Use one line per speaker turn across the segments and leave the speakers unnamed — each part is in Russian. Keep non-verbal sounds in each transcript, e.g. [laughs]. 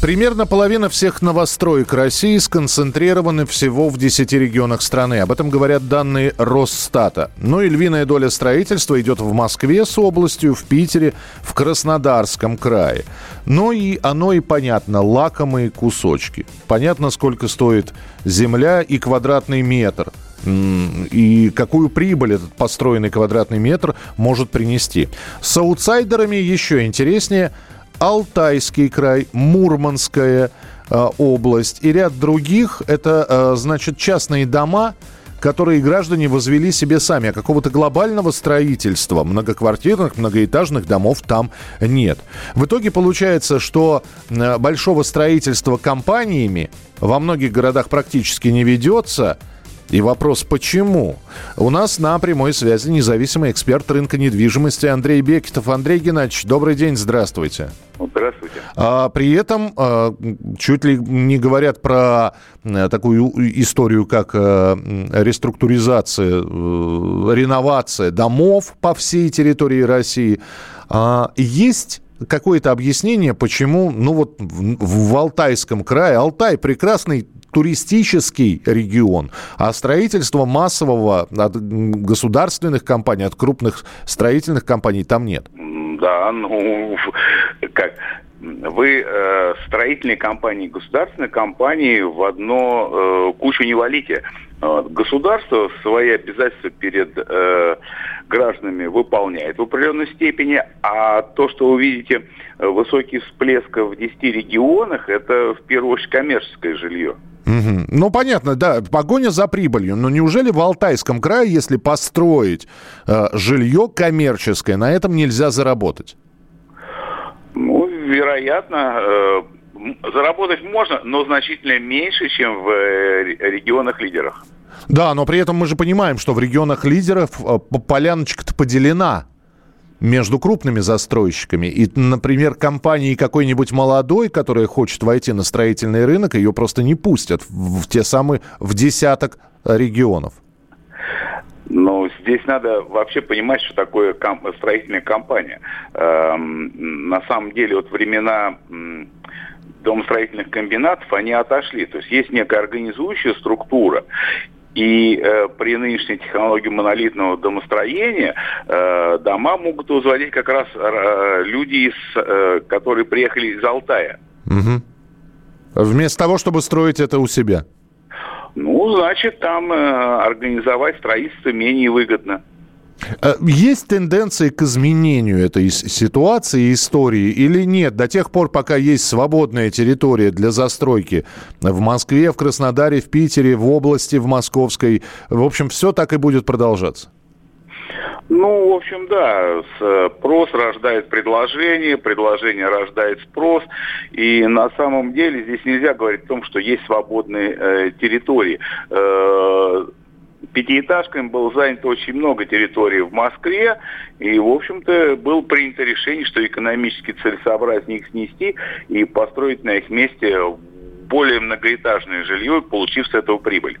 Примерно половина всех новостроек России сконцентрированы всего в 10 регионах страны. Об этом говорят данные Росстата. Ну и львиная доля строительства идет в Москве с областью, в Питере, в Краснодарском крае. Ну и оно и понятно, лакомые кусочки. Понятно, сколько стоит земля и квадратный метр и какую прибыль этот построенный квадратный метр может принести. С аутсайдерами еще интереснее – Алтайский край, Мурманская э, область и ряд других. Это, э, значит, частные дома, которые граждане возвели себе сами. А какого-то глобального строительства многоквартирных, многоэтажных домов там нет. В итоге получается, что э, большого строительства компаниями во многих городах практически не ведется – и вопрос, почему? У нас на прямой связи независимый эксперт рынка недвижимости Андрей Бекетов. Андрей Геннадьевич, добрый день, здравствуйте.
Здравствуйте.
А, при этом а, чуть ли не говорят про а, такую историю, как а, реструктуризация, а, реновация домов по всей территории России. А, есть какое-то объяснение, почему, ну вот в, в Алтайском крае, Алтай прекрасный туристический регион, а строительство массового от государственных компаний, от крупных строительных компаний там нет.
Да, ну, как, вы э, строительные компании, государственные компании в одно э, кучу не валите. Государство свои обязательства перед э, гражданами выполняет в определенной степени, а то, что вы видите э, высокий всплеск в 10 регионах, это в первую очередь коммерческое жилье.
Угу. Ну, понятно, да, погоня за прибылью. Но неужели в Алтайском крае, если построить э, жилье коммерческое, на этом нельзя заработать?
Ну, вероятно, э, заработать можно, но значительно меньше, чем в э, регионах-лидерах.
Да, но при этом мы же понимаем, что в регионах лидеров э, поляночка-то поделена между крупными застройщиками. И, например, компании какой-нибудь молодой, которая хочет войти на строительный рынок, ее просто не пустят в те самые, в десяток регионов.
Но здесь надо вообще понимать, что такое ком- строительная компания. Эм, на самом деле, вот времена домостроительных комбинатов, они отошли. То есть есть некая организующая структура. И э, при нынешней технологии монолитного домостроения э, дома могут возводить как раз э, люди, из, э, которые приехали из Алтая.
Угу. Вместо того, чтобы строить это у себя?
Ну, значит, там э, организовать строительство менее выгодно.
Э, есть тенденции к изменению этой ситуации истории или нет? До тех пор, пока есть свободная территория для застройки в Москве, в Краснодаре, в Питере, в области, в Московской, в общем, все так и будет продолжаться?
Ну, в общем, да, спрос рождает предложение, предложение рождает спрос, и на самом деле здесь нельзя говорить о том, что есть свободные э, территории. Э, пятиэтажками было занято очень много территорий в Москве, и, в общем-то, было принято решение, что экономически целесообразнее их снести и построить на их месте более многоэтажное жилье, получив с этого прибыль.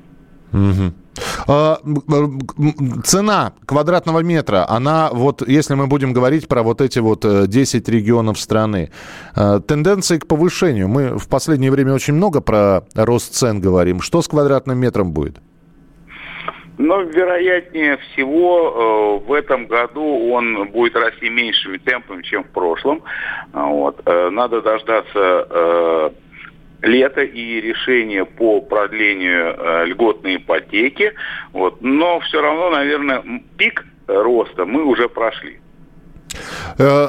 Угу. А, цена квадратного метра, она вот, если мы будем говорить про вот эти вот 10 э, регионов страны, э, тенденции к повышению. Мы в последнее время очень много про рост цен говорим. Что с квадратным метром будет?
Но, вероятнее всего, э, в этом году он будет расти меньшими темпами, чем в прошлом. А, вот. Э, надо дождаться э, лета и решения по продлению льготной ипотеки. Вот. Но все равно, наверное, пик роста мы уже прошли.
Э,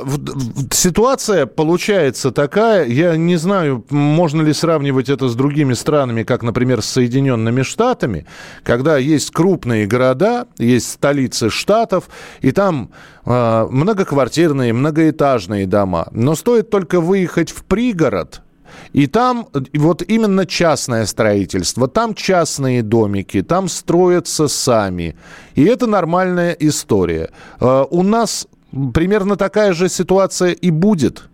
ситуация получается такая, я не знаю, можно ли сравнивать это с другими странами, как, например, с Соединенными Штатами, когда есть крупные города, есть столицы штатов, и там э, многоквартирные, многоэтажные дома. Но стоит только выехать в пригород, И там вот именно частное строительство, там частные домики, там строятся сами. И это нормальная история. Э, у нас примерно такая же ситуация и будет.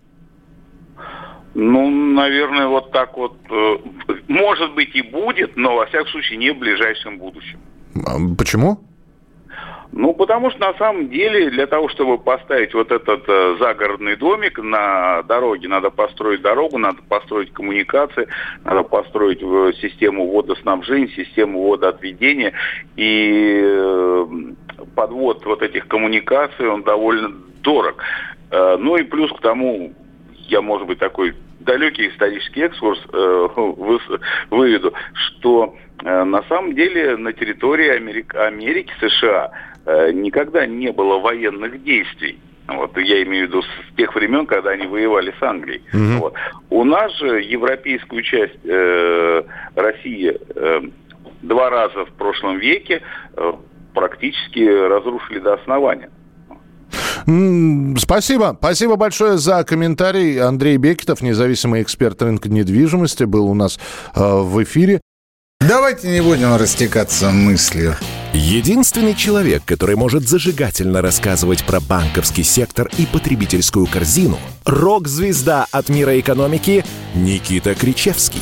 Ну, наверное, вот так вот. Э, может быть и будет, но во всяком случае не в ближайшем будущем.
А, почему?
Ну, потому что на самом деле для того, чтобы поставить вот этот э, загородный домик на дороге, надо построить дорогу, надо построить коммуникации, надо построить э, систему водоснабжения, систему водоотведения. И э, подвод вот этих коммуникаций, он довольно дорог. Э, ну и плюс к тому, я, может быть, такой далекий исторический экскурс э, [laughs] выведу, что э, на самом деле на территории Америки, Америки США Э, никогда не было военных действий. Вот я имею в виду с тех времен, когда они воевали с Англией. Mm-hmm. Вот. У нас же европейскую часть э, России э, два раза в прошлом веке э, практически разрушили до основания.
Спасибо. Спасибо большое за комментарий. Андрей Бекетов, независимый эксперт рынка недвижимости, был у нас э, в эфире.
Давайте не будем растекаться мыслью.
Единственный человек, который может зажигательно рассказывать про банковский сектор и потребительскую корзину – рок-звезда от мира экономики Никита Кричевский.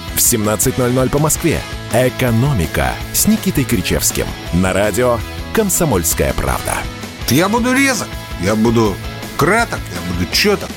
в 17.00 по Москве. «Экономика» с Никитой Кричевским. На радио «Комсомольская правда».
Я буду резок, я буду краток, я буду четок.